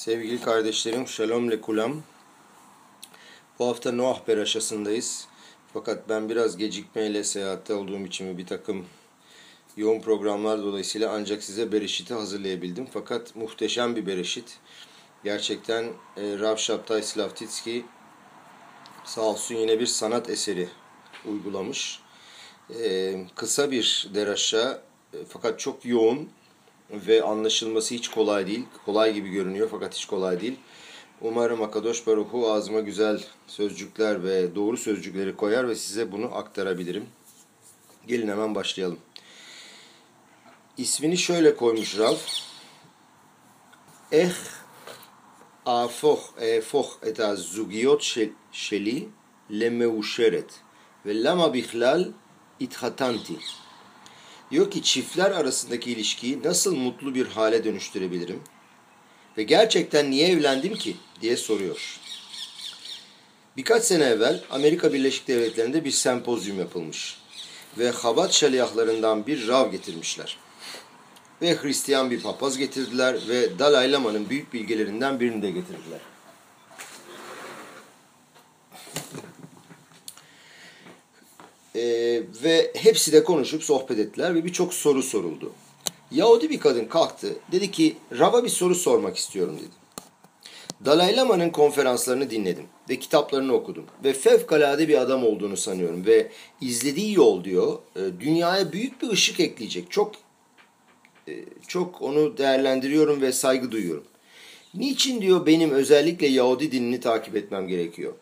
Sevgili kardeşlerim, Shalom Lekulam. Bu hafta Noah Peraşası'ndayız. Fakat ben biraz gecikmeyle seyahatte olduğum için bir takım yoğun programlar dolayısıyla ancak size Bereşit'i hazırlayabildim. Fakat muhteşem bir Bereşit. Gerçekten e, Rav Shabtai Slavtitski sağ olsun yine bir sanat eseri uygulamış. E, kısa bir deraşa e, fakat çok yoğun ve anlaşılması hiç kolay değil. Kolay gibi görünüyor fakat hiç kolay değil. Umarım Akadosh Baruhu ağzıma güzel sözcükler ve doğru sözcükleri koyar ve size bunu aktarabilirim. Gelin hemen başlayalım. İsmini şöyle koymuş Rav. Eh afoh efoh et azugiyot şeli lemeuşeret ve lama bihlal ithatanti. Diyor ki çiftler arasındaki ilişkiyi nasıl mutlu bir hale dönüştürebilirim? Ve gerçekten niye evlendim ki diye soruyor. Birkaç sene evvel Amerika Birleşik Devletleri'nde bir sempozyum yapılmış. Ve Habat şaliyahlarından bir rav getirmişler. Ve Hristiyan bir papaz getirdiler ve Dalai Lama'nın büyük bilgelerinden birini de getirdiler. Ee, ve hepsi de konuşup sohbet ettiler ve birçok soru soruldu. Yahudi bir kadın kalktı. Dedi ki Rab'a bir soru sormak istiyorum dedi. Dalai Lama'nın konferanslarını dinledim ve kitaplarını okudum. Ve fevkalade bir adam olduğunu sanıyorum. Ve izlediği yol diyor e, dünyaya büyük bir ışık ekleyecek. Çok e, çok onu değerlendiriyorum ve saygı duyuyorum. Niçin diyor benim özellikle Yahudi dinini takip etmem gerekiyor?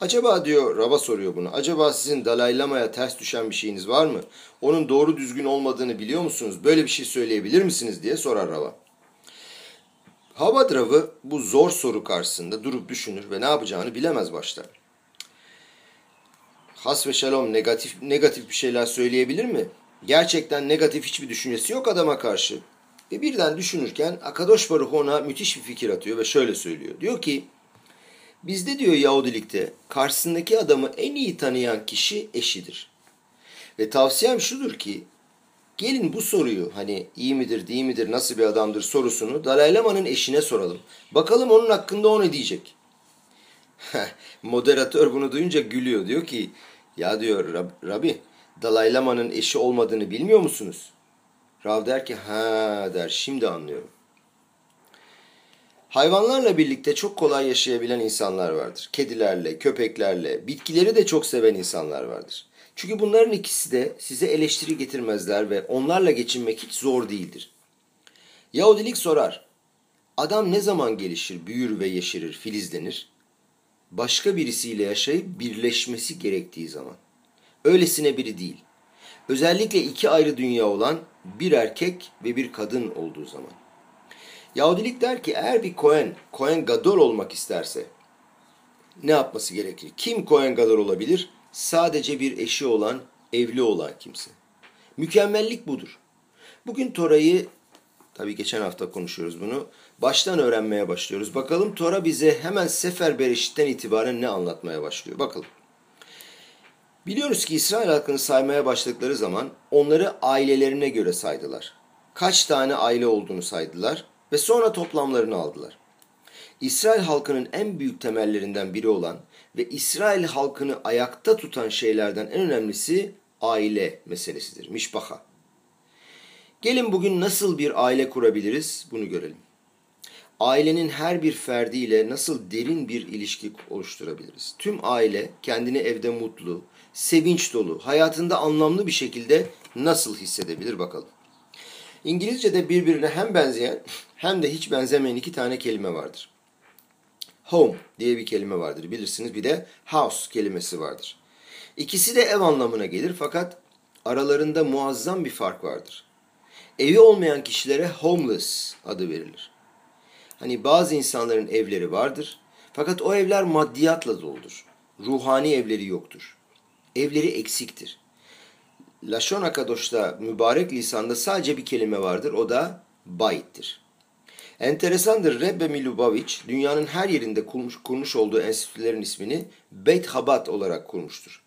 Acaba diyor Rab'a soruyor bunu. Acaba sizin Dalai Lama'ya ters düşen bir şeyiniz var mı? Onun doğru düzgün olmadığını biliyor musunuz? Böyle bir şey söyleyebilir misiniz diye sorar Rab'a. Havad Rav'ı bu zor soru karşısında durup düşünür ve ne yapacağını bilemez başta. Has ve şalom negatif, negatif bir şeyler söyleyebilir mi? Gerçekten negatif hiçbir düşüncesi yok adama karşı. Ve birden düşünürken Akadosh Baruch ona müthiş bir fikir atıyor ve şöyle söylüyor. Diyor ki Bizde diyor Yahudilikte karşısındaki adamı en iyi tanıyan kişi eşidir. Ve tavsiyem şudur ki gelin bu soruyu hani iyi midir değil midir nasıl bir adamdır sorusunu Dalai Lama'nın eşine soralım. Bakalım onun hakkında o ne diyecek. Moderatör bunu duyunca gülüyor diyor ki ya diyor Rab, Rabbi Dalai Lama'nın eşi olmadığını bilmiyor musunuz? Rav der ki ha der şimdi anlıyorum. Hayvanlarla birlikte çok kolay yaşayabilen insanlar vardır. Kedilerle, köpeklerle, bitkileri de çok seven insanlar vardır. Çünkü bunların ikisi de size eleştiri getirmezler ve onlarla geçinmek hiç zor değildir. Yahudilik sorar. Adam ne zaman gelişir, büyür ve yeşerir, filizlenir? Başka birisiyle yaşayıp birleşmesi gerektiği zaman. Öylesine biri değil. Özellikle iki ayrı dünya olan bir erkek ve bir kadın olduğu zaman. Yahudilik der ki eğer bir Kohen, Kohen Gadol olmak isterse ne yapması gerekir? Kim Kohen Gadol olabilir? Sadece bir eşi olan, evli olan kimse. Mükemmellik budur. Bugün Tora'yı, tabi geçen hafta konuşuyoruz bunu, baştan öğrenmeye başlıyoruz. Bakalım Tora bize hemen Sefer Berişit'ten itibaren ne anlatmaya başlıyor? Bakalım. Biliyoruz ki İsrail halkını saymaya başladıkları zaman onları ailelerine göre saydılar. Kaç tane aile olduğunu saydılar ve sonra toplamlarını aldılar. İsrail halkının en büyük temellerinden biri olan ve İsrail halkını ayakta tutan şeylerden en önemlisi aile meselesidir. Mişbaha. Gelin bugün nasıl bir aile kurabiliriz bunu görelim. Ailenin her bir ferdiyle nasıl derin bir ilişki oluşturabiliriz? Tüm aile kendini evde mutlu, sevinç dolu, hayatında anlamlı bir şekilde nasıl hissedebilir bakalım. İngilizce'de birbirine hem benzeyen hem de hiç benzemeyen iki tane kelime vardır. Home diye bir kelime vardır bilirsiniz. Bir de house kelimesi vardır. İkisi de ev anlamına gelir fakat aralarında muazzam bir fark vardır. Evi olmayan kişilere homeless adı verilir. Hani bazı insanların evleri vardır fakat o evler maddiyatla doludur. Ruhani evleri yoktur. Evleri eksiktir. Lashon Akadosh'ta mübarek lisanda sadece bir kelime vardır. O da bayittir. Enteresandır Rebbe Milubovic dünyanın her yerinde kurmuş, kurmuş olduğu enstitülerin ismini Beit Chabad olarak kurmuştur.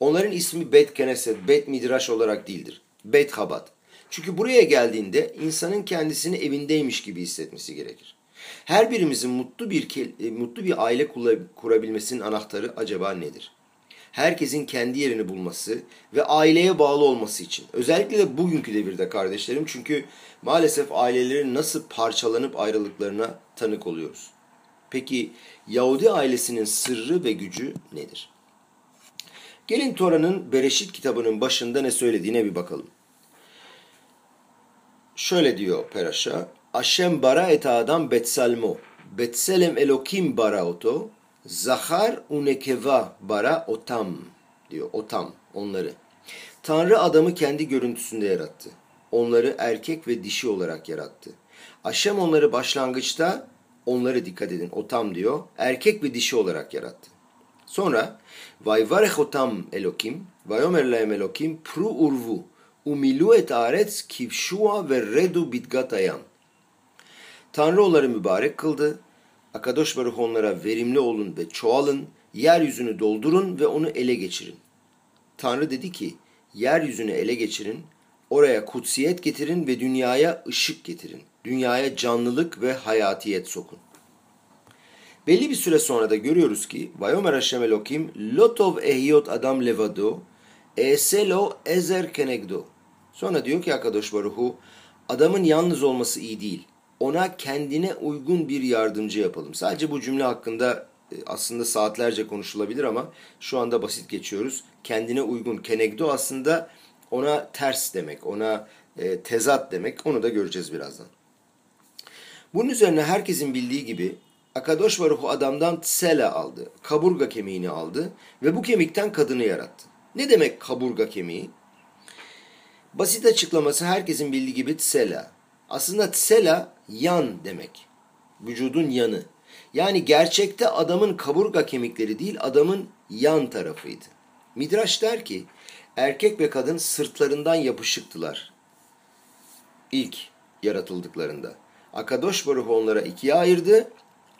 Onların ismi Beit Knesset, Beit Midrash olarak değildir. Beit Chabad. Çünkü buraya geldiğinde insanın kendisini evindeymiş gibi hissetmesi gerekir. Her birimizin mutlu bir e, mutlu bir aile kurabilmesinin anahtarı acaba nedir? Herkesin kendi yerini bulması ve aileye bağlı olması için. Özellikle de bugünkü devirde kardeşlerim çünkü maalesef ailelerin nasıl parçalanıp ayrılıklarına tanık oluyoruz. Peki Yahudi ailesinin sırrı ve gücü nedir? Gelin Tora'nın Bereşit kitabının başında ne söylediğine bir bakalım. Şöyle diyor Peraşa. Aşem bara et adam betsalmo. Betselem elokim bara oto. Zahar unekeva bara otam diyor. Otam onları. Tanrı adamı kendi görüntüsünde yarattı. Onları erkek ve dişi olarak yarattı. Aşem onları başlangıçta onları dikkat edin otam diyor. Erkek ve dişi olarak yarattı. Sonra Vayvarech otam Elokim, Vayomer lahem Elokim, pru urvu, umilu et aretz kivşua ve redu bitgat ayam. Tanrı onları mübarek kıldı. Akadosh Baruch onlara verimli olun ve çoğalın, yeryüzünü doldurun ve onu ele geçirin. Tanrı dedi ki, yeryüzünü ele geçirin, oraya kutsiyet getirin ve dünyaya ışık getirin. Dünyaya canlılık ve hayatiyet sokun. Belli bir süre sonra da görüyoruz ki Vayomer Hashem Elokim lotov ehiyot adam levado eselo ezer kenegdo. Sonra diyor ki Akadosh Baruhu adamın yalnız olması iyi değil. Ona kendine uygun bir yardımcı yapalım. Sadece bu cümle hakkında e, aslında saatlerce konuşulabilir ama şu anda basit geçiyoruz. Kendine uygun. Kenegdo aslında ona ters demek, ona e, tezat demek. Onu da göreceğiz birazdan. Bunun üzerine herkesin bildiği gibi Akadosh Baruhu adamdan tsela aldı. Kaburga kemiğini aldı ve bu kemikten kadını yarattı. Ne demek kaburga kemiği? Basit açıklaması herkesin bildiği gibi tsela. Aslında tsela yan demek. Vücudun yanı. Yani gerçekte adamın kaburga kemikleri değil adamın yan tarafıydı. Midraş der ki erkek ve kadın sırtlarından yapışıktılar. İlk yaratıldıklarında. Akadosh Baruch onlara ikiye ayırdı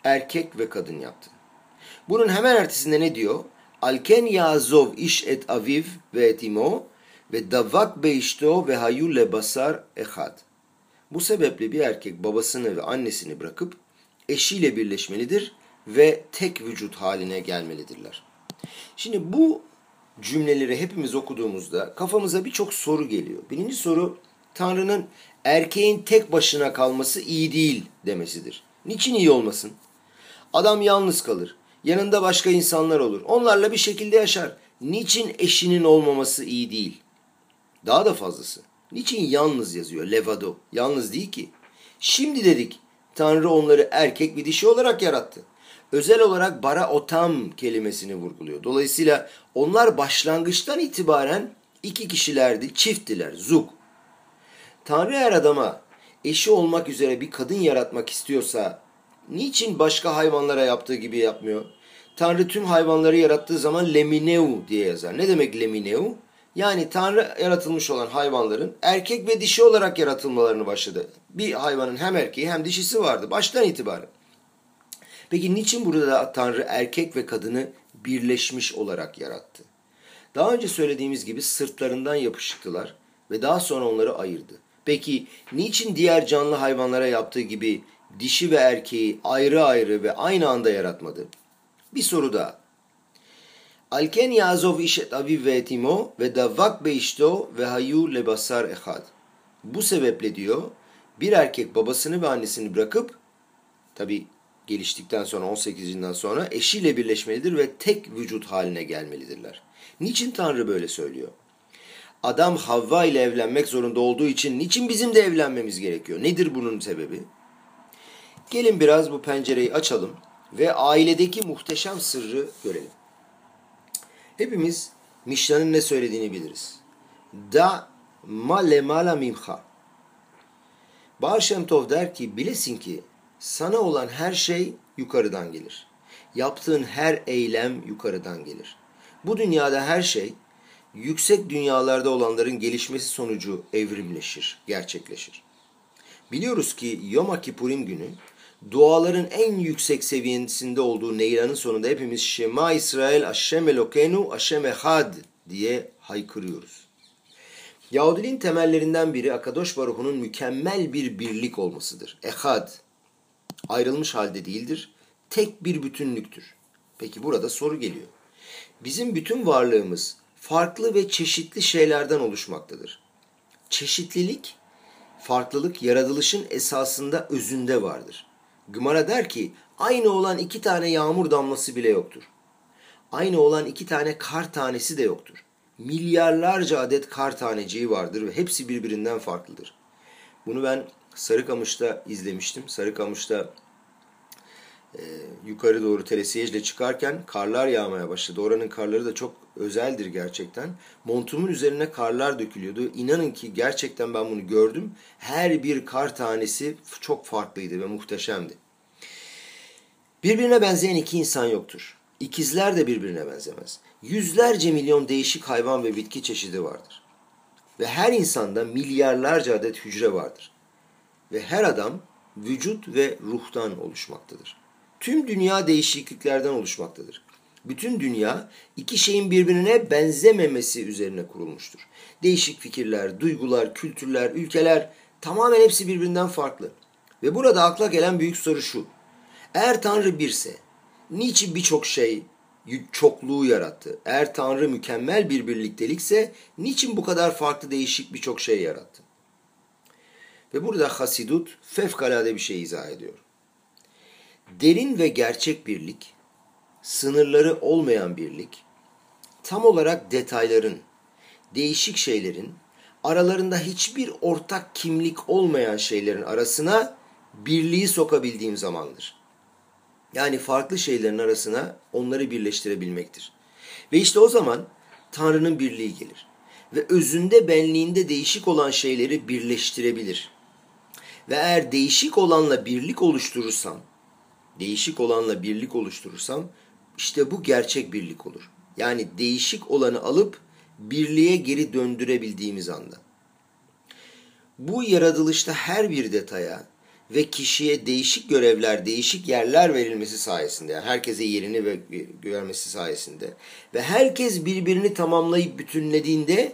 erkek ve kadın yaptı. Bunun hemen ertesinde ne diyor? Alken yazov iş et aviv ve et imo ve davak beişto ve hayul lebasar ehad. Bu sebeple bir erkek babasını ve annesini bırakıp eşiyle birleşmelidir ve tek vücut haline gelmelidirler. Şimdi bu cümleleri hepimiz okuduğumuzda kafamıza birçok soru geliyor. Birinci soru Tanrı'nın erkeğin tek başına kalması iyi değil demesidir. Niçin iyi olmasın? Adam yalnız kalır. Yanında başka insanlar olur. Onlarla bir şekilde yaşar. Niçin eşinin olmaması iyi değil? Daha da fazlası. Niçin yalnız yazıyor? Levado. Yalnız değil ki. Şimdi dedik Tanrı onları erkek bir dişi olarak yarattı. Özel olarak bara otam kelimesini vurguluyor. Dolayısıyla onlar başlangıçtan itibaren iki kişilerdi, çifttiler, zuk. Tanrı eğer adama eşi olmak üzere bir kadın yaratmak istiyorsa niçin başka hayvanlara yaptığı gibi yapmıyor? Tanrı tüm hayvanları yarattığı zaman lemineu diye yazar. Ne demek lemineu? Yani Tanrı yaratılmış olan hayvanların erkek ve dişi olarak yaratılmalarını başladı. Bir hayvanın hem erkeği hem dişisi vardı baştan itibaren. Peki niçin burada Tanrı erkek ve kadını birleşmiş olarak yarattı? Daha önce söylediğimiz gibi sırtlarından yapışıktılar ve daha sonra onları ayırdı. Peki niçin diğer canlı hayvanlara yaptığı gibi dişi ve erkeği ayrı ayrı ve aynı anda yaratmadı? Bir soru daha. Alken yazov işet aviv ve etimo ve davak beişto ve hayu lebasar ehad. Bu sebeple diyor bir erkek babasını ve annesini bırakıp tabi geliştikten sonra 18 yıldan sonra eşiyle birleşmelidir ve tek vücut haline gelmelidirler. Niçin Tanrı böyle söylüyor? Adam Havva ile evlenmek zorunda olduğu için niçin bizim de evlenmemiz gerekiyor? Nedir bunun sebebi? Gelin biraz bu pencereyi açalım ve ailedeki muhteşem sırrı görelim. Hepimiz Mişna'nın ne söylediğini biliriz. Da ma lemala mimha. Baal Shem Tov der ki bilesin ki sana olan her şey yukarıdan gelir. Yaptığın her eylem yukarıdan gelir. Bu dünyada her şey yüksek dünyalarda olanların gelişmesi sonucu evrimleşir, gerçekleşir. Biliyoruz ki Yom Kippurim günü duaların en yüksek seviyesinde olduğu Neylan'ın sonunda hepimiz Şema İsrail Aşem Elokenu Aşem Ehad diye haykırıyoruz. Yahudiliğin temellerinden biri Akadosh Baruhu'nun mükemmel bir birlik olmasıdır. Ehad. Ayrılmış halde değildir. Tek bir bütünlüktür. Peki burada soru geliyor. Bizim bütün varlığımız farklı ve çeşitli şeylerden oluşmaktadır. Çeşitlilik, farklılık yaratılışın esasında özünde vardır. Gımara der ki aynı olan iki tane yağmur damlası bile yoktur. Aynı olan iki tane kar tanesi de yoktur. Milyarlarca adet kar taneciği vardır ve hepsi birbirinden farklıdır. Bunu ben Sarıkamış'ta izlemiştim. Sarıkamış'ta e, yukarı doğru telesiyejle çıkarken karlar yağmaya başladı. Oranın karları da çok özeldir gerçekten. Montumun üzerine karlar dökülüyordu. İnanın ki gerçekten ben bunu gördüm. Her bir kar tanesi çok farklıydı ve muhteşemdi. Birbirine benzeyen iki insan yoktur. İkizler de birbirine benzemez. Yüzlerce milyon değişik hayvan ve bitki çeşidi vardır. Ve her insanda milyarlarca adet hücre vardır. Ve her adam vücut ve ruhtan oluşmaktadır. Tüm dünya değişikliklerden oluşmaktadır. Bütün dünya iki şeyin birbirine benzememesi üzerine kurulmuştur. Değişik fikirler, duygular, kültürler, ülkeler tamamen hepsi birbirinden farklı. Ve burada akla gelen büyük soru şu. Eğer Tanrı birse, niçin birçok şey çokluğu yarattı? Eğer Tanrı mükemmel bir birliktelikse, niçin bu kadar farklı değişik birçok şey yarattı? Ve burada Hasidut fevkalade bir şey izah ediyor. Derin ve gerçek birlik, sınırları olmayan birlik, tam olarak detayların, değişik şeylerin, aralarında hiçbir ortak kimlik olmayan şeylerin arasına birliği sokabildiğim zamandır. Yani farklı şeylerin arasına onları birleştirebilmektir. Ve işte o zaman Tanrı'nın birliği gelir. Ve özünde benliğinde değişik olan şeyleri birleştirebilir. Ve eğer değişik olanla birlik oluşturursam, değişik olanla birlik oluşturursam işte bu gerçek birlik olur. Yani değişik olanı alıp birliğe geri döndürebildiğimiz anda. Bu yaratılışta her bir detaya ve kişiye değişik görevler, değişik yerler verilmesi sayesinde, yani herkese yerini ve görmesi sayesinde ve herkes birbirini tamamlayıp bütünlediğinde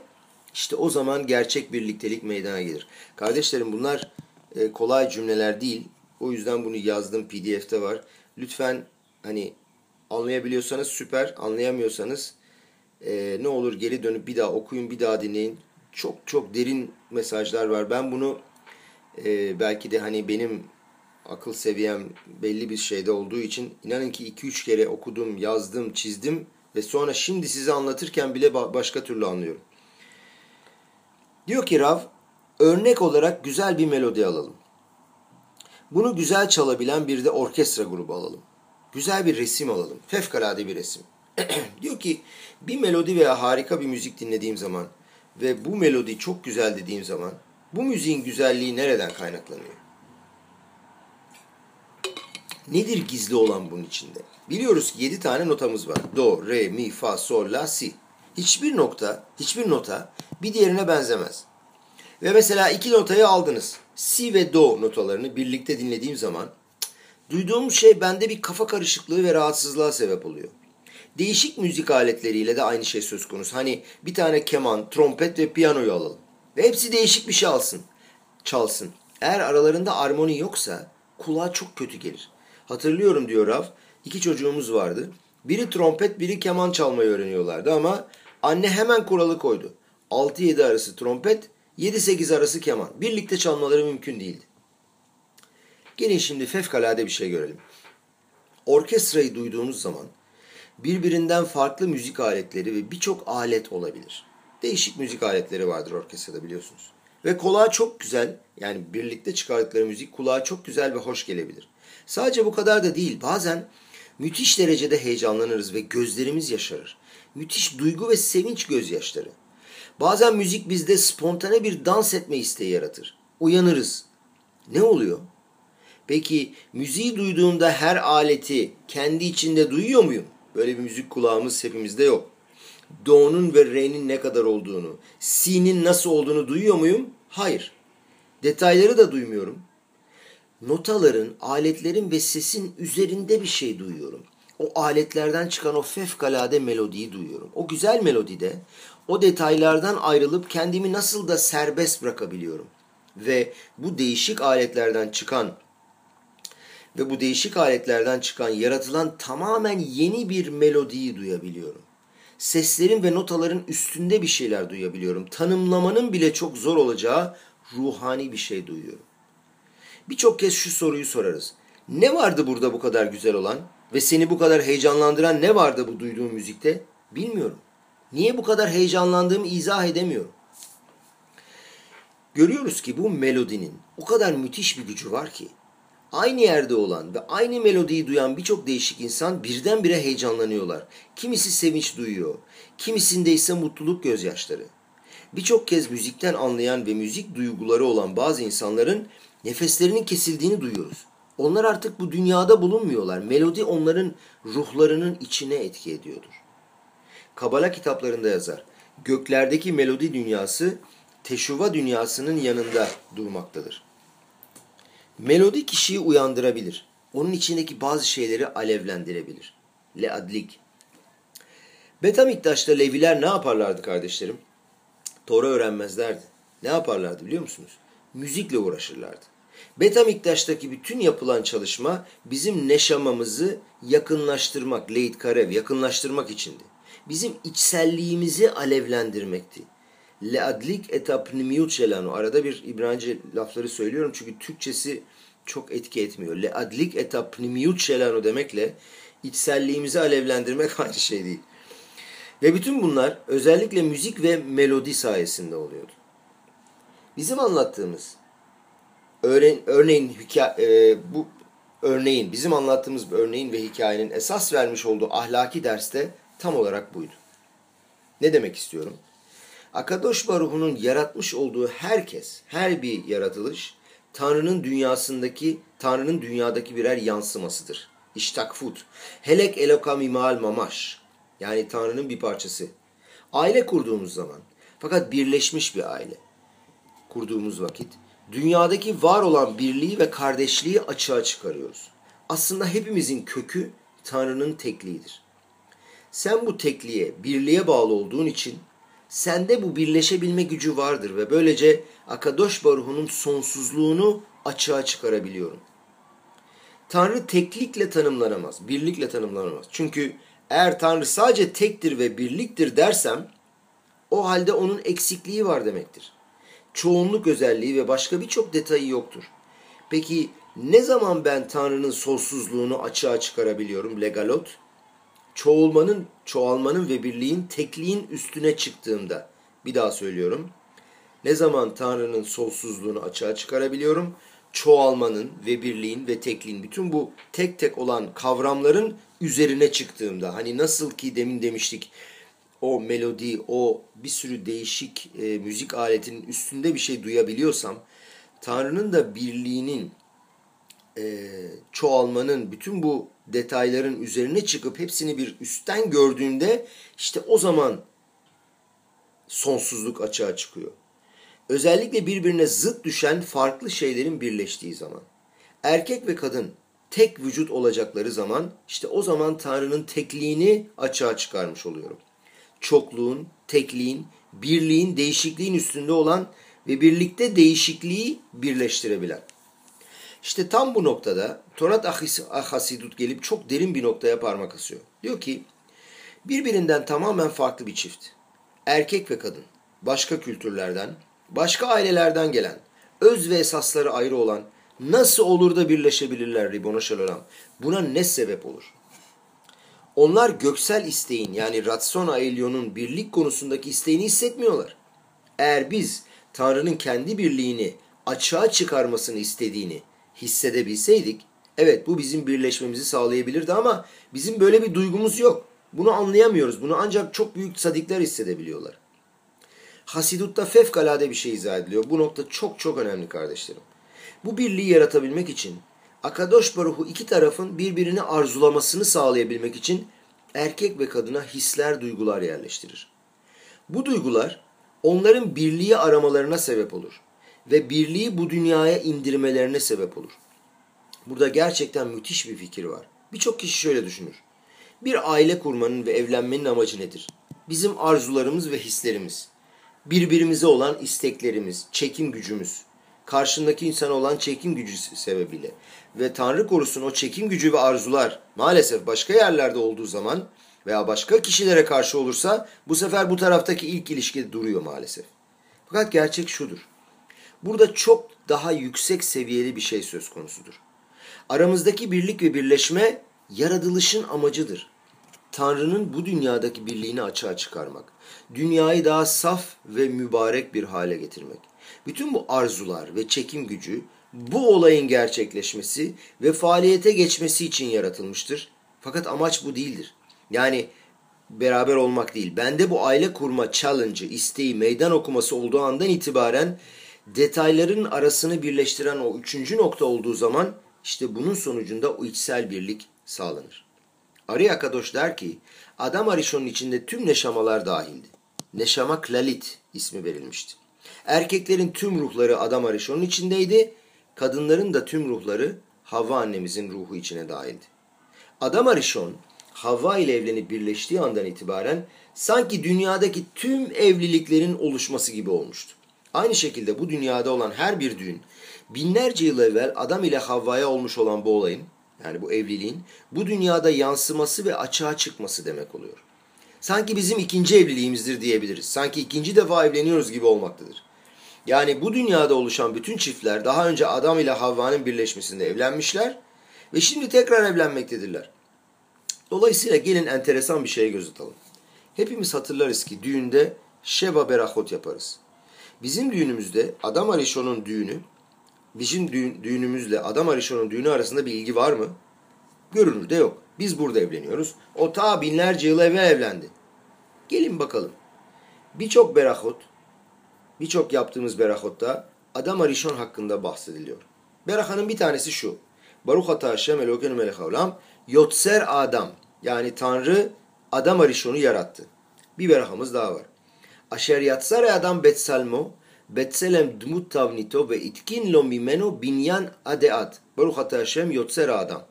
işte o zaman gerçek birliktelik meydana gelir. Kardeşlerim bunlar e, kolay cümleler değil. O yüzden bunu yazdım PDF'te var. Lütfen hani anlayabiliyorsanız süper, anlayamıyorsanız e, ne olur geri dönüp bir daha okuyun, bir daha dinleyin. Çok çok derin mesajlar var. Ben bunu e, belki de hani benim akıl seviyem belli bir şeyde olduğu için inanın ki 2-3 kere okudum, yazdım, çizdim ve sonra şimdi size anlatırken bile başka türlü anlıyorum. Diyor ki Rav, örnek olarak güzel bir melodi alalım. Bunu güzel çalabilen bir de orkestra grubu alalım. Güzel bir resim alalım. Fevkalade bir resim. Diyor ki bir melodi veya harika bir müzik dinlediğim zaman ve bu melodi çok güzel dediğim zaman bu müziğin güzelliği nereden kaynaklanıyor? Nedir gizli olan bunun içinde? Biliyoruz ki 7 tane notamız var. Do, re, mi, fa, sol, la, si. Hiçbir nokta, hiçbir nota bir diğerine benzemez. Ve mesela iki notayı aldınız. Si ve do notalarını birlikte dinlediğim zaman duyduğum şey bende bir kafa karışıklığı ve rahatsızlığa sebep oluyor. Değişik müzik aletleriyle de aynı şey söz konusu. Hani bir tane keman, trompet ve piyanoyu alalım. Ve hepsi değişik bir şey alsın, çalsın. Eğer aralarında armoni yoksa kulağa çok kötü gelir. Hatırlıyorum diyor Rav, iki çocuğumuz vardı. Biri trompet, biri keman çalmayı öğreniyorlardı ama anne hemen kuralı koydu. 6-7 arası trompet, 7-8 arası keman. Birlikte çalmaları mümkün değildi. Gelin şimdi fevkalade bir şey görelim. Orkestrayı duyduğunuz zaman birbirinden farklı müzik aletleri ve birçok alet olabilir. Değişik müzik aletleri vardır orkestrada biliyorsunuz. Ve kulağa çok güzel, yani birlikte çıkardıkları müzik kulağa çok güzel ve hoş gelebilir. Sadece bu kadar da değil. Bazen müthiş derecede heyecanlanırız ve gözlerimiz yaşarır. Müthiş duygu ve sevinç gözyaşları. Bazen müzik bizde spontane bir dans etme isteği yaratır. Uyanırız. Ne oluyor? Peki müziği duyduğumda her aleti kendi içinde duyuyor muyum? Böyle bir müzik kulağımız hepimizde yok. Do'nun ve Re'nin ne kadar olduğunu, Si'nin nasıl olduğunu duyuyor muyum? Hayır. Detayları da duymuyorum. Notaların, aletlerin ve sesin üzerinde bir şey duyuyorum. O aletlerden çıkan o fevkalade melodiyi duyuyorum. O güzel melodide o detaylardan ayrılıp kendimi nasıl da serbest bırakabiliyorum. Ve bu değişik aletlerden çıkan ve bu değişik aletlerden çıkan yaratılan tamamen yeni bir melodiyi duyabiliyorum. Seslerin ve notaların üstünde bir şeyler duyabiliyorum. Tanımlamanın bile çok zor olacağı ruhani bir şey duyuyorum. Birçok kez şu soruyu sorarız. Ne vardı burada bu kadar güzel olan ve seni bu kadar heyecanlandıran ne vardı bu duyduğun müzikte? Bilmiyorum. Niye bu kadar heyecanlandığımı izah edemiyorum. Görüyoruz ki bu melodinin o kadar müthiş bir gücü var ki aynı yerde olan ve aynı melodiyi duyan birçok değişik insan birdenbire heyecanlanıyorlar. Kimisi sevinç duyuyor, kimisinde ise mutluluk gözyaşları. Birçok kez müzikten anlayan ve müzik duyguları olan bazı insanların nefeslerinin kesildiğini duyuyoruz. Onlar artık bu dünyada bulunmuyorlar. Melodi onların ruhlarının içine etki ediyordur. Kabala kitaplarında yazar. Göklerdeki melodi dünyası teşuva dünyasının yanında durmaktadır. Melodi kişiyi uyandırabilir. Onun içindeki bazı şeyleri alevlendirebilir. Leadlik. Betamiktaş'ta Leviler ne yaparlardı kardeşlerim? Tora öğrenmezlerdi. Ne yaparlardı biliyor musunuz? Müzikle uğraşırlardı. Betamiktaş'taki bütün yapılan çalışma bizim neşamamızı yakınlaştırmak, leit karev, yakınlaştırmak içindi. Bizim içselliğimizi alevlendirmekti. Leadlik etapnimiyut şelanu. Arada bir İbranice lafları söylüyorum çünkü Türkçesi çok etki etmiyor. Leadlik etapnimiyut şelanu demekle içselliğimizi alevlendirmek aynı şey değil. Ve bütün bunlar özellikle müzik ve melodi sayesinde oluyordu. Bizim anlattığımız örneğin, örneğin e, bu örneğin bizim anlattığımız örneğin ve hikayenin esas vermiş olduğu ahlaki derste tam olarak buydu. Ne demek istiyorum? Akadosh Baruhu'nun yaratmış olduğu herkes, her bir yaratılış Tanrı'nın dünyasındaki, Tanrı'nın dünyadaki birer yansımasıdır. İştakfut. Helek elokam imal mamaş. Yani Tanrı'nın bir parçası. Aile kurduğumuz zaman, fakat birleşmiş bir aile kurduğumuz vakit, dünyadaki var olan birliği ve kardeşliği açığa çıkarıyoruz. Aslında hepimizin kökü Tanrı'nın tekliğidir. Sen bu tekliğe, birliğe bağlı olduğun için sende bu birleşebilme gücü vardır ve böylece Akadosh Baruhu'nun sonsuzluğunu açığa çıkarabiliyorum. Tanrı teklikle tanımlanamaz, birlikle tanımlanamaz. Çünkü eğer Tanrı sadece tektir ve birliktir dersem o halde onun eksikliği var demektir. Çoğunluk özelliği ve başka birçok detayı yoktur. Peki ne zaman ben Tanrı'nın sonsuzluğunu açığa çıkarabiliyorum legalot? Çoğulmanın, çoğalmanın ve birliğin tekliğin üstüne çıktığımda, bir daha söylüyorum. Ne zaman Tanrı'nın sonsuzluğunu açığa çıkarabiliyorum? Çoğalmanın ve birliğin ve tekliğin bütün bu tek tek olan kavramların üzerine çıktığımda hani nasıl ki demin demiştik o melodi, o bir sürü değişik e, müzik aletinin üstünde bir şey duyabiliyorsam Tanrı'nın da birliğinin e, çoğalmanın bütün bu detayların üzerine çıkıp hepsini bir üstten gördüğünde işte o zaman sonsuzluk açığa çıkıyor. Özellikle birbirine zıt düşen farklı şeylerin birleştiği zaman. Erkek ve kadın tek vücut olacakları zaman işte o zaman Tanrı'nın tekliğini açığa çıkarmış oluyorum. Çokluğun, tekliğin, birliğin, değişikliğin üstünde olan ve birlikte değişikliği birleştirebilen. İşte tam bu noktada Torat Ahasidut gelip çok derin bir noktaya parmak asıyor. Diyor ki birbirinden tamamen farklı bir çift. Erkek ve kadın. Başka kültürlerden, başka ailelerden gelen, öz ve esasları ayrı olan nasıl olur da birleşebilirler Ribona Şalolam? Buna ne sebep olur? Onlar göksel isteğin yani Ratsona Elyon'un birlik konusundaki isteğini hissetmiyorlar. Eğer biz Tanrı'nın kendi birliğini açığa çıkarmasını istediğini hissedebilseydik evet bu bizim birleşmemizi sağlayabilirdi ama bizim böyle bir duygumuz yok. Bunu anlayamıyoruz. Bunu ancak çok büyük sadikler hissedebiliyorlar. Hasidut'ta fevkalade bir şey izah ediliyor. Bu nokta çok çok önemli kardeşlerim. Bu birliği yaratabilmek için Akadosh Baruhu iki tarafın birbirini arzulamasını sağlayabilmek için erkek ve kadına hisler, duygular yerleştirir. Bu duygular onların birliği aramalarına sebep olur ve birliği bu dünyaya indirmelerine sebep olur. Burada gerçekten müthiş bir fikir var. Birçok kişi şöyle düşünür. Bir aile kurmanın ve evlenmenin amacı nedir? Bizim arzularımız ve hislerimiz, birbirimize olan isteklerimiz, çekim gücümüz, karşındaki insana olan çekim gücü sebebiyle ve Tanrı korusun o çekim gücü ve arzular maalesef başka yerlerde olduğu zaman veya başka kişilere karşı olursa bu sefer bu taraftaki ilk ilişki duruyor maalesef. Fakat gerçek şudur. Burada çok daha yüksek seviyeli bir şey söz konusudur. Aramızdaki birlik ve birleşme yaratılışın amacıdır. Tanrı'nın bu dünyadaki birliğini açığa çıkarmak. Dünyayı daha saf ve mübarek bir hale getirmek. Bütün bu arzular ve çekim gücü bu olayın gerçekleşmesi ve faaliyete geçmesi için yaratılmıştır. Fakat amaç bu değildir. Yani beraber olmak değil. Bende bu aile kurma challenge'ı, isteği, meydan okuması olduğu andan itibaren detayların arasını birleştiren o üçüncü nokta olduğu zaman işte bunun sonucunda o içsel birlik sağlanır. Ari Akadosh der ki Adam Arishon'un içinde tüm neşamalar dahildi. Neşama Klalit ismi verilmişti. Erkeklerin tüm ruhları Adam Arishon'un içindeydi. Kadınların da tüm ruhları Havva annemizin ruhu içine dahildi. Adam Arishon Havva ile evlenip birleştiği andan itibaren sanki dünyadaki tüm evliliklerin oluşması gibi olmuştu. Aynı şekilde bu dünyada olan her bir düğün binlerce yıl evvel Adam ile Havva'ya olmuş olan bu olayın yani bu evliliğin bu dünyada yansıması ve açığa çıkması demek oluyor. Sanki bizim ikinci evliliğimizdir diyebiliriz. Sanki ikinci defa evleniyoruz gibi olmaktadır. Yani bu dünyada oluşan bütün çiftler daha önce Adam ile Havva'nın birleşmesinde evlenmişler ve şimdi tekrar evlenmektedirler. Dolayısıyla gelin enteresan bir şeye göz atalım. Hepimiz hatırlarız ki düğünde Şeva Berahot yaparız. Bizim düğünümüzde Adam Arishon'un düğünü, bizim düğün, düğünümüzle Adam Arishon'un düğünü arasında bir ilgi var mı? Görünürde yok. Biz burada evleniyoruz. O ta binlerce yıl evvel evlendi. Gelin bakalım. Birçok berahot, birçok yaptığımız berahotta Adam Arishon hakkında bahsediliyor. Berahanın bir tanesi şu. Baruch ata Hashem Elokeinu melech haolam Yotser Adam. Yani Tanrı Adam Arishon'u yarattı. Bir berahamız daha var. Aşer yatsare adam betsalmo betselem dmut tavnito ve itkin lo mimeno binyan adeat. Baruch ata Hashem Yotser Adam.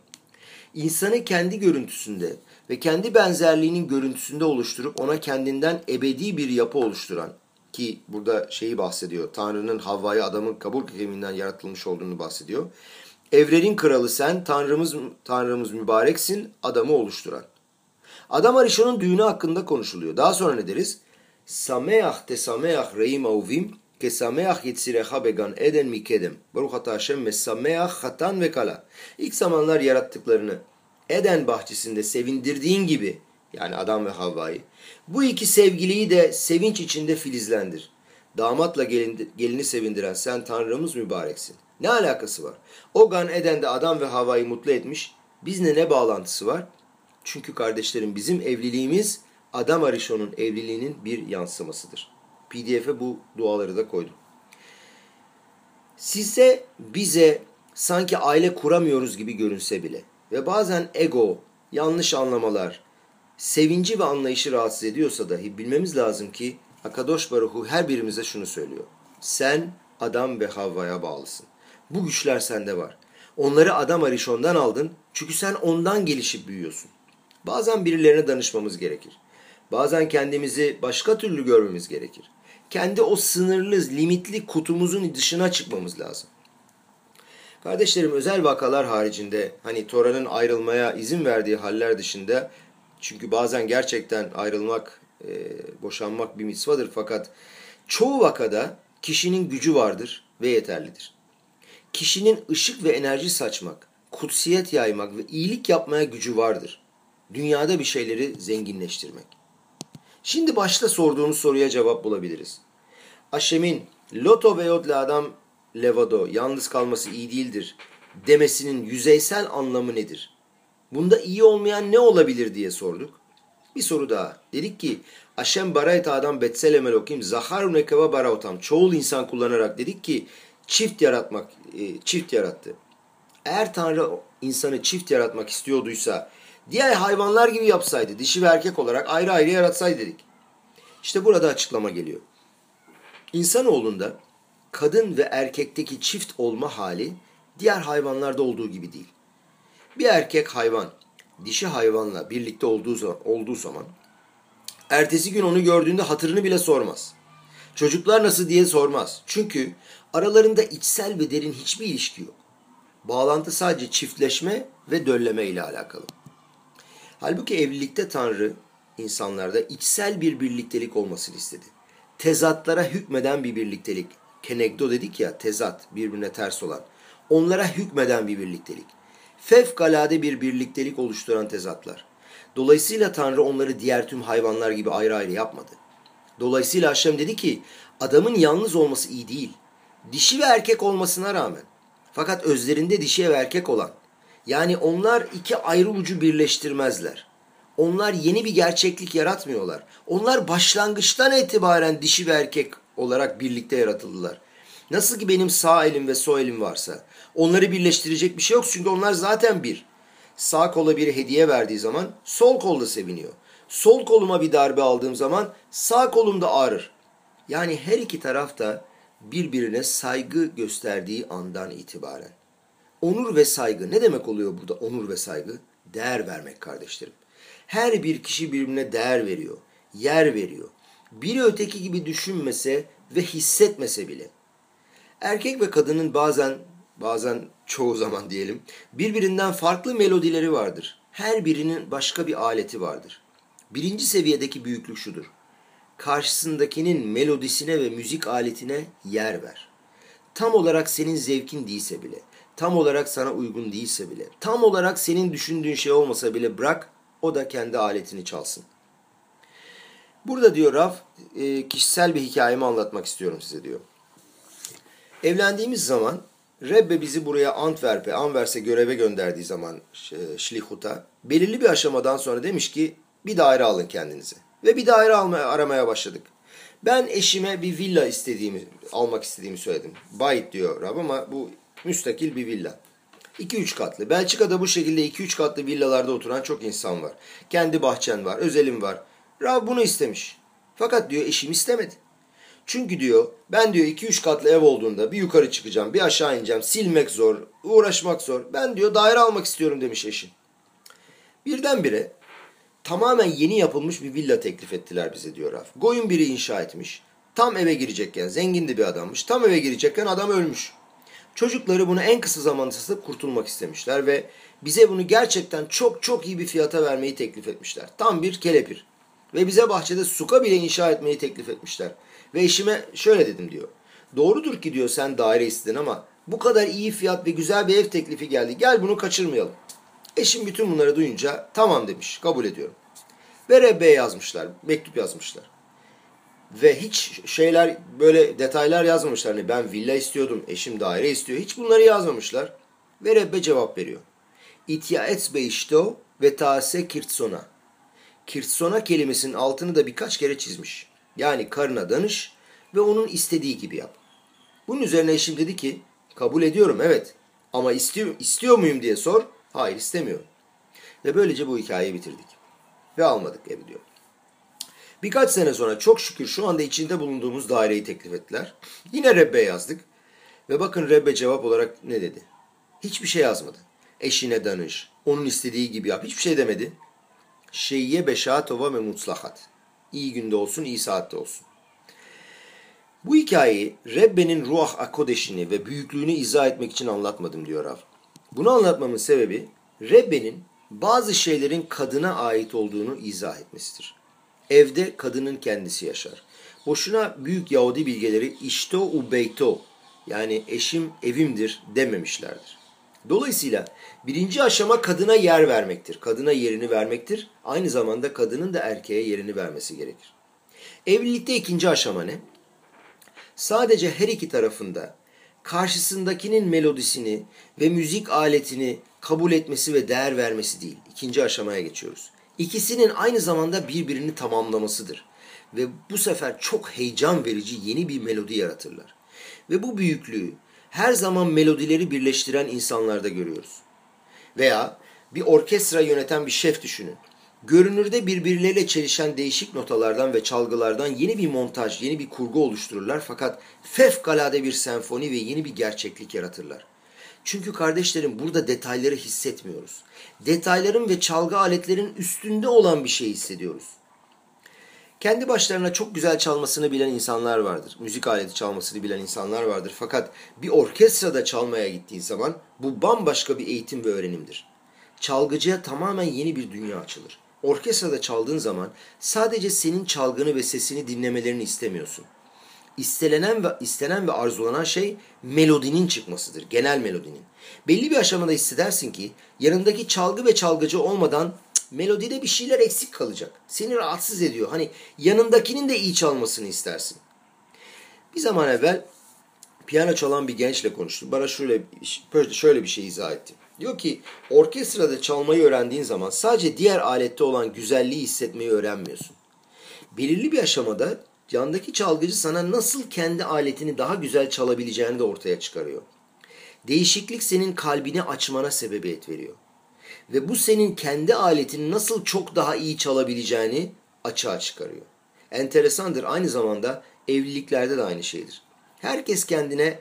İnsanı kendi görüntüsünde ve kendi benzerliğinin görüntüsünde oluşturup ona kendinden ebedi bir yapı oluşturan ki burada şeyi bahsediyor. Tanrı'nın Havva'yı adamın kabul kemiğinden yaratılmış olduğunu bahsediyor. Evrenin kralı sen, Tanrımız Tanrımız mübareksin, adamı oluşturan. Adam Arishon'un düğünü hakkında konuşuluyor. Daha sonra ne deriz? Sameach te sameach reim avim ke sameach yetzirecha began eden mikedem. Baruch ata Hashem mesameach hatan ve kala. İlk zamanlar yarattıklarını Eden bahçesinde sevindirdiğin gibi yani Adam ve Havva'yı bu iki sevgiliyi de sevinç içinde filizlendir. Damatla gelin, gelini sevindiren sen Tanrımız mübareksin. Ne alakası var? O Gan Eden'de Adam ve Havva'yı mutlu etmiş. Bizle ne bağlantısı var? Çünkü kardeşlerim bizim evliliğimiz Adam Arishon'un evliliğinin bir yansımasıdır. PDF'e bu duaları da koydum. Size, bize sanki aile kuramıyoruz gibi görünse bile ve bazen ego, yanlış anlamalar, sevinci ve anlayışı rahatsız ediyorsa dahi bilmemiz lazım ki Akadosh Baruhu her birimize şunu söylüyor. Sen Adam ve Havva'ya bağlısın. Bu güçler sende var. Onları Adam Arishon'dan aldın çünkü sen ondan gelişip büyüyorsun. Bazen birilerine danışmamız gerekir. Bazen kendimizi başka türlü görmemiz gerekir. Kendi o sınırlı, limitli kutumuzun dışına çıkmamız lazım. Kardeşlerim özel vakalar haricinde hani Tora'nın ayrılmaya izin verdiği haller dışında çünkü bazen gerçekten ayrılmak, e, boşanmak bir mitzvadır fakat çoğu vakada kişinin gücü vardır ve yeterlidir. Kişinin ışık ve enerji saçmak, kutsiyet yaymak ve iyilik yapmaya gücü vardır. Dünyada bir şeyleri zenginleştirmek. Şimdi başta sorduğunuz soruya cevap bulabiliriz. Aşem'in Loto ve Yodle adam levado yalnız kalması iyi değildir demesinin yüzeysel anlamı nedir? Bunda iyi olmayan ne olabilir diye sorduk. Bir soru daha. Dedik ki Aşem barayet adam betsele melokim zahar nekeva baraotam. Çoğul insan kullanarak dedik ki çift yaratmak, e, çift yarattı. Eğer Tanrı insanı çift yaratmak istiyorduysa diğer hayvanlar gibi yapsaydı, dişi ve erkek olarak ayrı ayrı yaratsaydı dedik. İşte burada açıklama geliyor. İnsanoğlunda kadın ve erkekteki çift olma hali diğer hayvanlarda olduğu gibi değil. Bir erkek hayvan dişi hayvanla birlikte olduğu zaman, olduğu zaman ertesi gün onu gördüğünde hatırını bile sormaz. Çocuklar nasıl diye sormaz. Çünkü aralarında içsel ve derin hiçbir ilişki yok. Bağlantı sadece çiftleşme ve dölleme ile alakalı. Halbuki evlilikte Tanrı insanlarda içsel bir birliktelik olmasını istedi. Tezatlara hükmeden bir birliktelik. Kenegdo dedik ya tezat birbirine ters olan. Onlara hükmeden bir birliktelik. Fevkalade bir birliktelik oluşturan tezatlar. Dolayısıyla Tanrı onları diğer tüm hayvanlar gibi ayrı ayrı yapmadı. Dolayısıyla Haşem dedi ki adamın yalnız olması iyi değil. Dişi ve erkek olmasına rağmen. Fakat özlerinde dişi ve erkek olan. Yani onlar iki ayrı ucu birleştirmezler. Onlar yeni bir gerçeklik yaratmıyorlar. Onlar başlangıçtan itibaren dişi ve erkek olarak birlikte yaratıldılar. Nasıl ki benim sağ elim ve sol elim varsa onları birleştirecek bir şey yok çünkü onlar zaten bir. Sağ kola bir hediye verdiği zaman sol kolda seviniyor. Sol koluma bir darbe aldığım zaman sağ kolum da ağrır. Yani her iki taraf da birbirine saygı gösterdiği andan itibaren. Onur ve saygı ne demek oluyor burada onur ve saygı? Değer vermek kardeşlerim. Her bir kişi birbirine değer veriyor, yer veriyor. Biri öteki gibi düşünmese ve hissetmese bile. Erkek ve kadının bazen, bazen çoğu zaman diyelim, birbirinden farklı melodileri vardır. Her birinin başka bir aleti vardır. Birinci seviyedeki büyüklük şudur. Karşısındakinin melodisine ve müzik aletine yer ver. Tam olarak senin zevkin değilse bile, tam olarak sana uygun değilse bile, tam olarak senin düşündüğün şey olmasa bile bırak o da kendi aletini çalsın. Burada diyor Raf, e, kişisel bir hikayemi anlatmak istiyorum size diyor. Evlendiğimiz zaman Rebbe bizi buraya Antwerp'e, Anvers'e göreve gönderdiği zaman Şlihut'a belirli bir aşamadan sonra demiş ki bir daire alın kendinize. Ve bir daire almaya, aramaya başladık. Ben eşime bir villa istediğimi, almak istediğimi söyledim. Bayit diyor Rab ama bu müstakil bir villa. 2-3 katlı. Belçika'da bu şekilde 2-3 katlı villalarda oturan çok insan var. Kendi bahçen var, özelim var. Rab bunu istemiş. Fakat diyor eşim istemedi. Çünkü diyor ben diyor 2-3 katlı ev olduğunda bir yukarı çıkacağım, bir aşağı ineceğim. Silmek zor, uğraşmak zor. Ben diyor daire almak istiyorum demiş eşim. Birdenbire tamamen yeni yapılmış bir villa teklif ettiler bize diyor Raf. Goyun biri inşa etmiş. Tam eve girecekken, zengin de bir adammış. Tam eve girecekken adam ölmüş. Çocukları bunu en kısa zamanda satıp kurtulmak istemişler ve bize bunu gerçekten çok çok iyi bir fiyata vermeyi teklif etmişler. Tam bir kelepir. Ve bize bahçede suka bile inşa etmeyi teklif etmişler. Ve eşime şöyle dedim diyor. Doğrudur ki diyor sen daire istedin ama bu kadar iyi fiyat ve güzel bir ev teklifi geldi. Gel bunu kaçırmayalım. Eşim bütün bunları duyunca tamam demiş kabul ediyorum. Ve Rebbe'ye yazmışlar, mektup yazmışlar. Ve hiç şeyler böyle detaylar yazmamışlar. Hani ben villa istiyordum, eşim daire istiyor. Hiç bunları yazmamışlar. Ve Rebbe cevap veriyor. İtya etsbe işto ve taase kirtsona. Kirtsona kelimesinin altını da birkaç kere çizmiş. Yani karına danış ve onun istediği gibi yap. Bunun üzerine eşim dedi ki kabul ediyorum evet ama istiyor, istiyor muyum diye sor. Hayır istemiyorum. Ve böylece bu hikayeyi bitirdik. Ve almadık evi diyor. Birkaç sene sonra çok şükür şu anda içinde bulunduğumuz daireyi teklif ettiler. Yine Rebbe yazdık. Ve bakın Rebbe cevap olarak ne dedi? Hiçbir şey yazmadı. Eşine danış, onun istediği gibi yap. Hiçbir şey demedi. Şeyye beşatova ve mutlahat. İyi günde olsun, iyi saatte olsun. Bu hikayeyi Rebbe'nin ruh akodeşini ve büyüklüğünü izah etmek için anlatmadım diyor Rav. Bunu anlatmamın sebebi Rebbe'nin bazı şeylerin kadına ait olduğunu izah etmesidir. Evde kadının kendisi yaşar. Boşuna büyük Yahudi bilgeleri işto ubeyto yani eşim evimdir dememişlerdir. Dolayısıyla birinci aşama kadına yer vermektir. Kadına yerini vermektir. Aynı zamanda kadının da erkeğe yerini vermesi gerekir. Evlilikte ikinci aşama ne? Sadece her iki tarafında karşısındakinin melodisini ve müzik aletini kabul etmesi ve değer vermesi değil. İkinci aşamaya geçiyoruz. İkisinin aynı zamanda birbirini tamamlamasıdır. Ve bu sefer çok heyecan verici yeni bir melodi yaratırlar. Ve bu büyüklüğü her zaman melodileri birleştiren insanlarda görüyoruz. Veya bir orkestra yöneten bir şef düşünün. Görünürde birbirleriyle çelişen değişik notalardan ve çalgılardan yeni bir montaj, yeni bir kurgu oluştururlar fakat fevkalade bir senfoni ve yeni bir gerçeklik yaratırlar. Çünkü kardeşlerim burada detayları hissetmiyoruz. Detayların ve çalgı aletlerin üstünde olan bir şey hissediyoruz. Kendi başlarına çok güzel çalmasını bilen insanlar vardır. Müzik aleti çalmasını bilen insanlar vardır. Fakat bir orkestrada çalmaya gittiğin zaman bu bambaşka bir eğitim ve öğrenimdir. Çalgıcıya tamamen yeni bir dünya açılır. Orkestrada çaldığın zaman sadece senin çalgını ve sesini dinlemelerini istemiyorsun. İstelenen ve istenen ve arzulanan şey melodinin çıkmasıdır, genel melodinin. Belli bir aşamada hissedersin ki yanındaki çalgı ve çalgıcı olmadan melodide bir şeyler eksik kalacak. Seni rahatsız ediyor. Hani yanındakinin de iyi çalmasını istersin. Bir zaman evvel piyano çalan bir gençle konuştum. Bana şöyle şöyle bir şey izah etti. Diyor ki orkestrada çalmayı öğrendiğin zaman sadece diğer alette olan güzelliği hissetmeyi öğrenmiyorsun. Belirli bir aşamada yandaki çalgıcı sana nasıl kendi aletini daha güzel çalabileceğini de ortaya çıkarıyor. Değişiklik senin kalbini açmana sebebiyet veriyor. Ve bu senin kendi aletini nasıl çok daha iyi çalabileceğini açığa çıkarıyor. Enteresandır aynı zamanda evliliklerde de aynı şeydir. Herkes kendine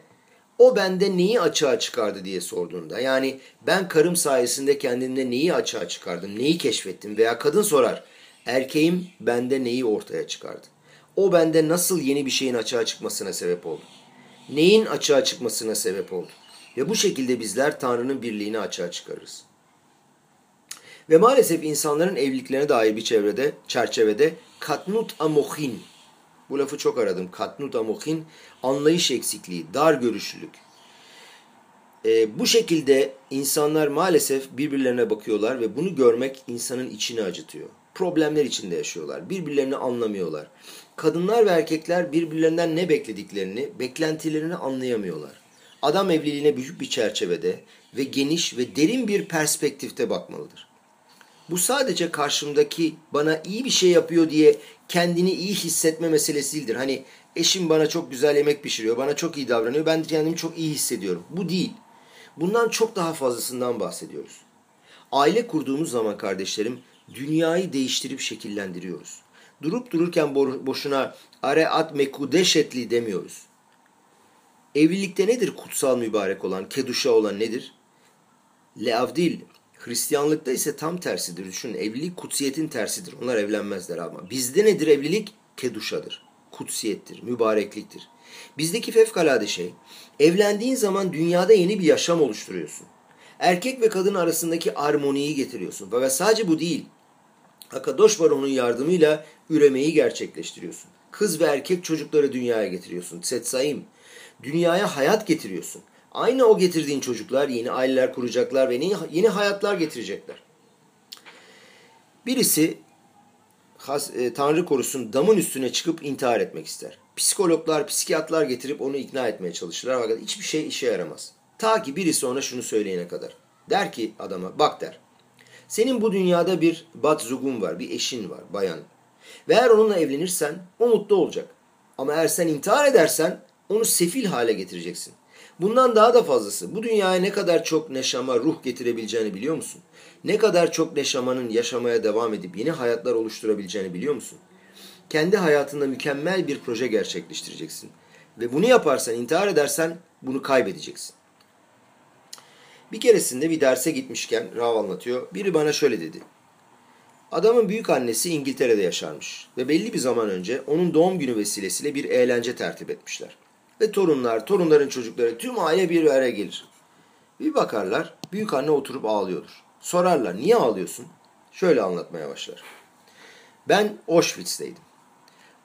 o bende neyi açığa çıkardı diye sorduğunda yani ben karım sayesinde kendimde neyi açığa çıkardım, neyi keşfettim veya kadın sorar erkeğim bende neyi ortaya çıkardı. O bende nasıl yeni bir şeyin açığa çıkmasına sebep oldu. Neyin açığa çıkmasına sebep oldu. Ve bu şekilde bizler Tanrı'nın birliğini açığa çıkarırız. Ve maalesef insanların evliliklerine dair bir çevrede, çerçevede katnut amohin, bu lafı çok aradım, katnut amohin, anlayış eksikliği, dar görüşlülük. E, bu şekilde insanlar maalesef birbirlerine bakıyorlar ve bunu görmek insanın içini acıtıyor. Problemler içinde yaşıyorlar, birbirlerini anlamıyorlar. Kadınlar ve erkekler birbirlerinden ne beklediklerini, beklentilerini anlayamıyorlar. Adam evliliğine büyük bir çerçevede ve geniş ve derin bir perspektifte bakmalıdır. Bu sadece karşımdaki bana iyi bir şey yapıyor diye kendini iyi hissetme meselesi değildir. Hani eşim bana çok güzel yemek pişiriyor, bana çok iyi davranıyor, ben kendimi çok iyi hissediyorum. Bu değil. Bundan çok daha fazlasından bahsediyoruz. Aile kurduğumuz zaman kardeşlerim dünyayı değiştirip şekillendiriyoruz. Durup dururken boşuna areat mekudeşetli demiyoruz. Evlilikte nedir kutsal mübarek olan, keduşa olan nedir? Leavdil, Hristiyanlıkta ise tam tersidir. Düşünün evlilik kutsiyetin tersidir. Onlar evlenmezler ama. Bizde nedir evlilik? Keduşadır. Kutsiyettir, mübarekliktir. Bizdeki fevkalade şey, evlendiğin zaman dünyada yeni bir yaşam oluşturuyorsun. Erkek ve kadın arasındaki armoniyi getiriyorsun. Ve sadece bu değil. Akadosh Baron'un yardımıyla üremeyi gerçekleştiriyorsun. Kız ve erkek çocukları dünyaya getiriyorsun. Tsetsaim. Dünyaya hayat getiriyorsun. Aynı o getirdiğin çocuklar yeni aileler kuracaklar ve yeni, yeni hayatlar getirecekler. Birisi e, Tanrı korusun damın üstüne çıkıp intihar etmek ister. Psikologlar, psikiyatrlar getirip onu ikna etmeye çalışırlar fakat hiçbir şey işe yaramaz. Ta ki birisi ona şunu söyleyene kadar. Der ki adama bak der. Senin bu dünyada bir bat zugun var, bir eşin var, bayan. Ve eğer onunla evlenirsen o mutlu olacak. Ama eğer sen intihar edersen onu sefil hale getireceksin. Bundan daha da fazlası. Bu dünyaya ne kadar çok neşama, ruh getirebileceğini biliyor musun? Ne kadar çok neşamanın yaşamaya devam edip yeni hayatlar oluşturabileceğini biliyor musun? Kendi hayatında mükemmel bir proje gerçekleştireceksin. Ve bunu yaparsan, intihar edersen bunu kaybedeceksin. Bir keresinde bir derse gitmişken Rav anlatıyor. Biri bana şöyle dedi. Adamın büyük annesi İngiltere'de yaşarmış ve belli bir zaman önce onun doğum günü vesilesiyle bir eğlence tertip etmişler. Ve torunlar, torunların çocukları tüm aile bir araya gelir. Bir bakarlar büyük anne oturup ağlıyordur. Sorarlar niye ağlıyorsun? Şöyle anlatmaya başlar. Ben Auschwitz'teydim.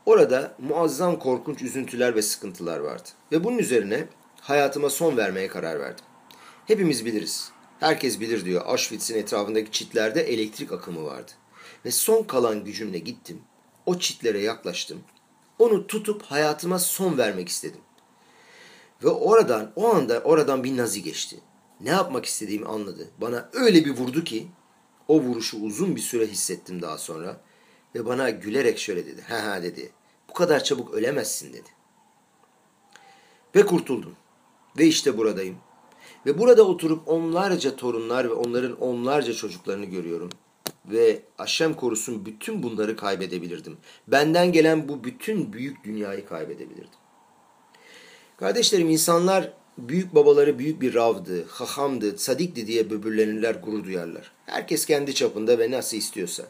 Orada muazzam korkunç üzüntüler ve sıkıntılar vardı. Ve bunun üzerine hayatıma son vermeye karar verdim. Hepimiz biliriz. Herkes bilir diyor. Auschwitz'in etrafındaki çitlerde elektrik akımı vardı. Ve son kalan gücümle gittim. O çitlere yaklaştım. Onu tutup hayatıma son vermek istedim. Ve oradan, o anda oradan bir nazi geçti. Ne yapmak istediğimi anladı. Bana öyle bir vurdu ki o vuruşu uzun bir süre hissettim daha sonra. Ve bana gülerek şöyle dedi. Ha ha dedi. Bu kadar çabuk ölemezsin dedi. Ve kurtuldum. Ve işte buradayım. Ve burada oturup onlarca torunlar ve onların onlarca çocuklarını görüyorum. Ve Aşem korusun bütün bunları kaybedebilirdim. Benden gelen bu bütün büyük dünyayı kaybedebilirdim. Kardeşlerim insanlar büyük babaları büyük bir ravdı, hahamdı, sadikti diye böbürlenirler, gurur duyarlar. Herkes kendi çapında ve nasıl istiyorsa.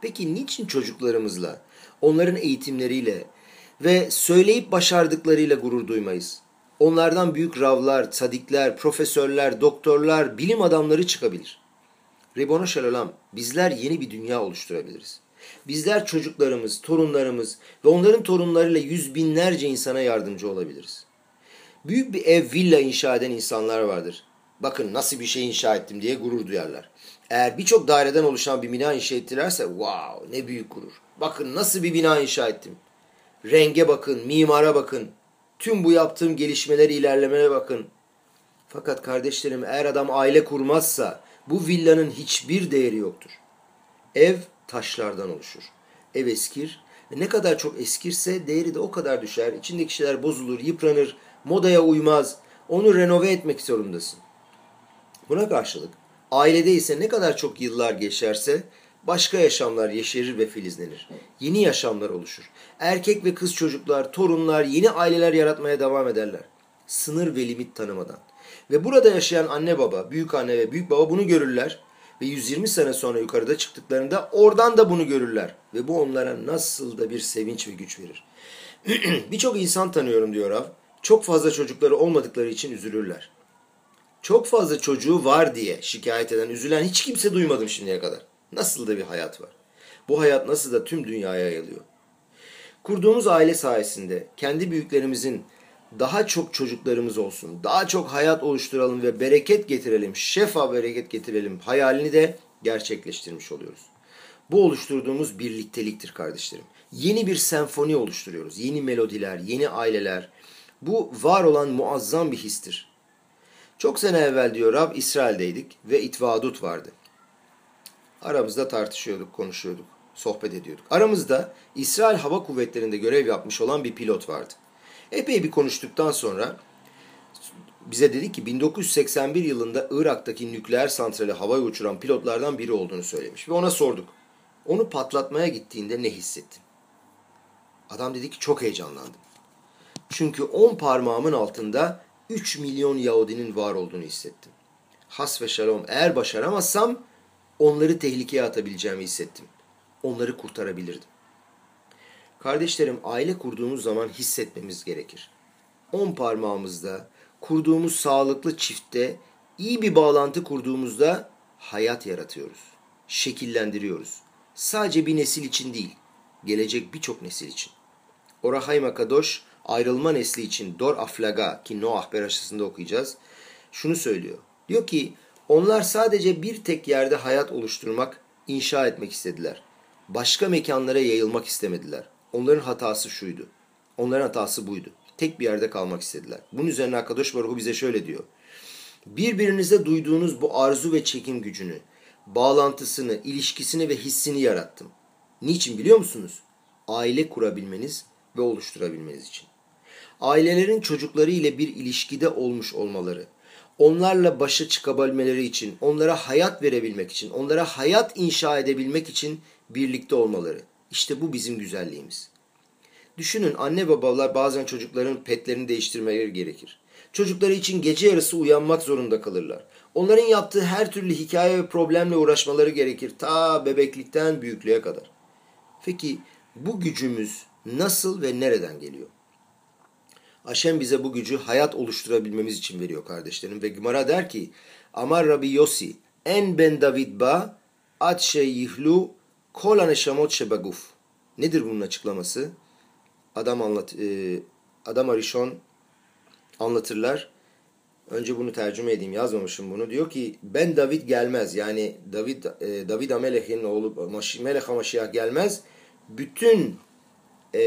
Peki niçin çocuklarımızla, onların eğitimleriyle ve söyleyip başardıklarıyla gurur duymayız? Onlardan büyük ravlar, sadikler, profesörler, doktorlar, bilim adamları çıkabilir. Ribono Şalalam, bizler yeni bir dünya oluşturabiliriz. Bizler çocuklarımız, torunlarımız ve onların torunlarıyla yüz binlerce insana yardımcı olabiliriz. Büyük bir ev, villa inşa eden insanlar vardır. Bakın nasıl bir şey inşa ettim diye gurur duyarlar. Eğer birçok daireden oluşan bir bina inşa ettilerse wow ne büyük gurur. Bakın nasıl bir bina inşa ettim. Renge bakın, mimara bakın. Tüm bu yaptığım gelişmeleri, ilerlemelere bakın. Fakat kardeşlerim eğer adam aile kurmazsa bu villanın hiçbir değeri yoktur. Ev taşlardan oluşur. Ev eskir. Ne kadar çok eskirse değeri de o kadar düşer. İçindeki şeyler bozulur, yıpranır, modaya uymaz. Onu renove etmek zorundasın. Buna karşılık ailede ise ne kadar çok yıllar geçerse başka yaşamlar yeşerir ve filizlenir. Yeni yaşamlar oluşur. Erkek ve kız çocuklar, torunlar, yeni aileler yaratmaya devam ederler. Sınır ve limit tanımadan. Ve burada yaşayan anne baba, büyük anne ve büyük baba bunu görürler. Ve 120 sene sonra yukarıda çıktıklarında oradan da bunu görürler. Ve bu onlara nasıl da bir sevinç ve güç verir. Birçok insan tanıyorum diyor Av. Çok fazla çocukları olmadıkları için üzülürler. Çok fazla çocuğu var diye şikayet eden, üzülen hiç kimse duymadım şimdiye kadar. Nasıl da bir hayat var. Bu hayat nasıl da tüm dünyaya yayılıyor. Kurduğumuz aile sayesinde kendi büyüklerimizin daha çok çocuklarımız olsun, daha çok hayat oluşturalım ve bereket getirelim, şefa bereket getirelim hayalini de gerçekleştirmiş oluyoruz. Bu oluşturduğumuz birlikteliktir kardeşlerim. Yeni bir senfoni oluşturuyoruz. Yeni melodiler, yeni aileler. Bu var olan muazzam bir histir. Çok sene evvel diyor Rab İsrail'deydik ve İtvadut vardı. Aramızda tartışıyorduk, konuşuyorduk, sohbet ediyorduk. Aramızda İsrail Hava Kuvvetleri'nde görev yapmış olan bir pilot vardı. Epey bir konuştuktan sonra bize dedi ki 1981 yılında Irak'taki nükleer santrali havaya uçuran pilotlardan biri olduğunu söylemiş. Ve ona sorduk. Onu patlatmaya gittiğinde ne hissettin? Adam dedi ki çok heyecanlandım. Çünkü on parmağımın altında 3 milyon Yahudinin var olduğunu hissettim. Has ve şalom eğer başaramazsam onları tehlikeye atabileceğimi hissettim. Onları kurtarabilirdim. Kardeşlerim aile kurduğumuz zaman hissetmemiz gerekir. On parmağımızda kurduğumuz sağlıklı çiftte iyi bir bağlantı kurduğumuzda hayat yaratıyoruz. Şekillendiriyoruz. Sadece bir nesil için değil, gelecek birçok nesil için. Orahay Makadosh ayrılma nesli için Dor Aflaga ki Noah Beraşası'nda okuyacağız. Şunu söylüyor. Diyor ki onlar sadece bir tek yerde hayat oluşturmak, inşa etmek istediler. Başka mekanlara yayılmak istemediler. Onların hatası şuydu. Onların hatası buydu. Tek bir yerde kalmak istediler. Bunun üzerine Akadosh Baruhu bize şöyle diyor. Birbirinize duyduğunuz bu arzu ve çekim gücünü, bağlantısını, ilişkisini ve hissini yarattım. Niçin biliyor musunuz? Aile kurabilmeniz ve oluşturabilmeniz için. Ailelerin çocukları ile bir ilişkide olmuş olmaları, onlarla başa çıkabilmeleri için, onlara hayat verebilmek için, onlara hayat inşa edebilmek için birlikte olmaları. İşte bu bizim güzelliğimiz. Düşünün anne babalar bazen çocukların petlerini değiştirmeleri gerekir. Çocukları için gece yarısı uyanmak zorunda kalırlar. Onların yaptığı her türlü hikaye ve problemle uğraşmaları gerekir ta bebeklikten büyüklüğe kadar. Peki bu gücümüz nasıl ve nereden geliyor? Aşem bize bu gücü hayat oluşturabilmemiz için veriyor kardeşlerim. Ve Gemara der ki Amar Rabbi Yossi en ben David ba at şey yihlu kol aneşamot şebaguf. Nedir bunun açıklaması? Adam anlat e, adam Arishon anlatırlar. Önce bunu tercüme edeyim yazmamışım bunu. Diyor ki ben David gelmez. Yani David e, David Amelech'in oğlu Melech Hamashiach gelmez. Bütün e,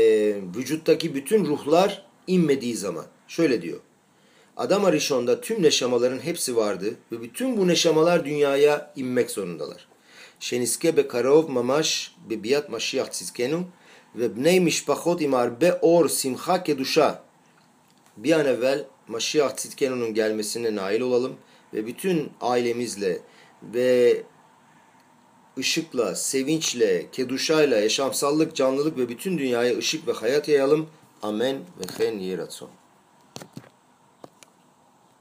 vücuttaki bütün ruhlar inmediği zaman. Şöyle diyor. Adam Arishon'da tüm neşamaların hepsi vardı ve bütün bu neşamalar dünyaya inmek zorundalar. Şeniske be karov mamash be biyat mashiach tzizkenu ve bnei mishpachot im arbe or simcha kedusha. Bir an evvel Mashiach Tzidkenu'nun gelmesine nail olalım ve bütün ailemizle ve ışıkla, sevinçle, keduşayla, yaşamsallık, canlılık ve bütün dünyaya ışık ve hayat yayalım. אמן וכן יהי רצון.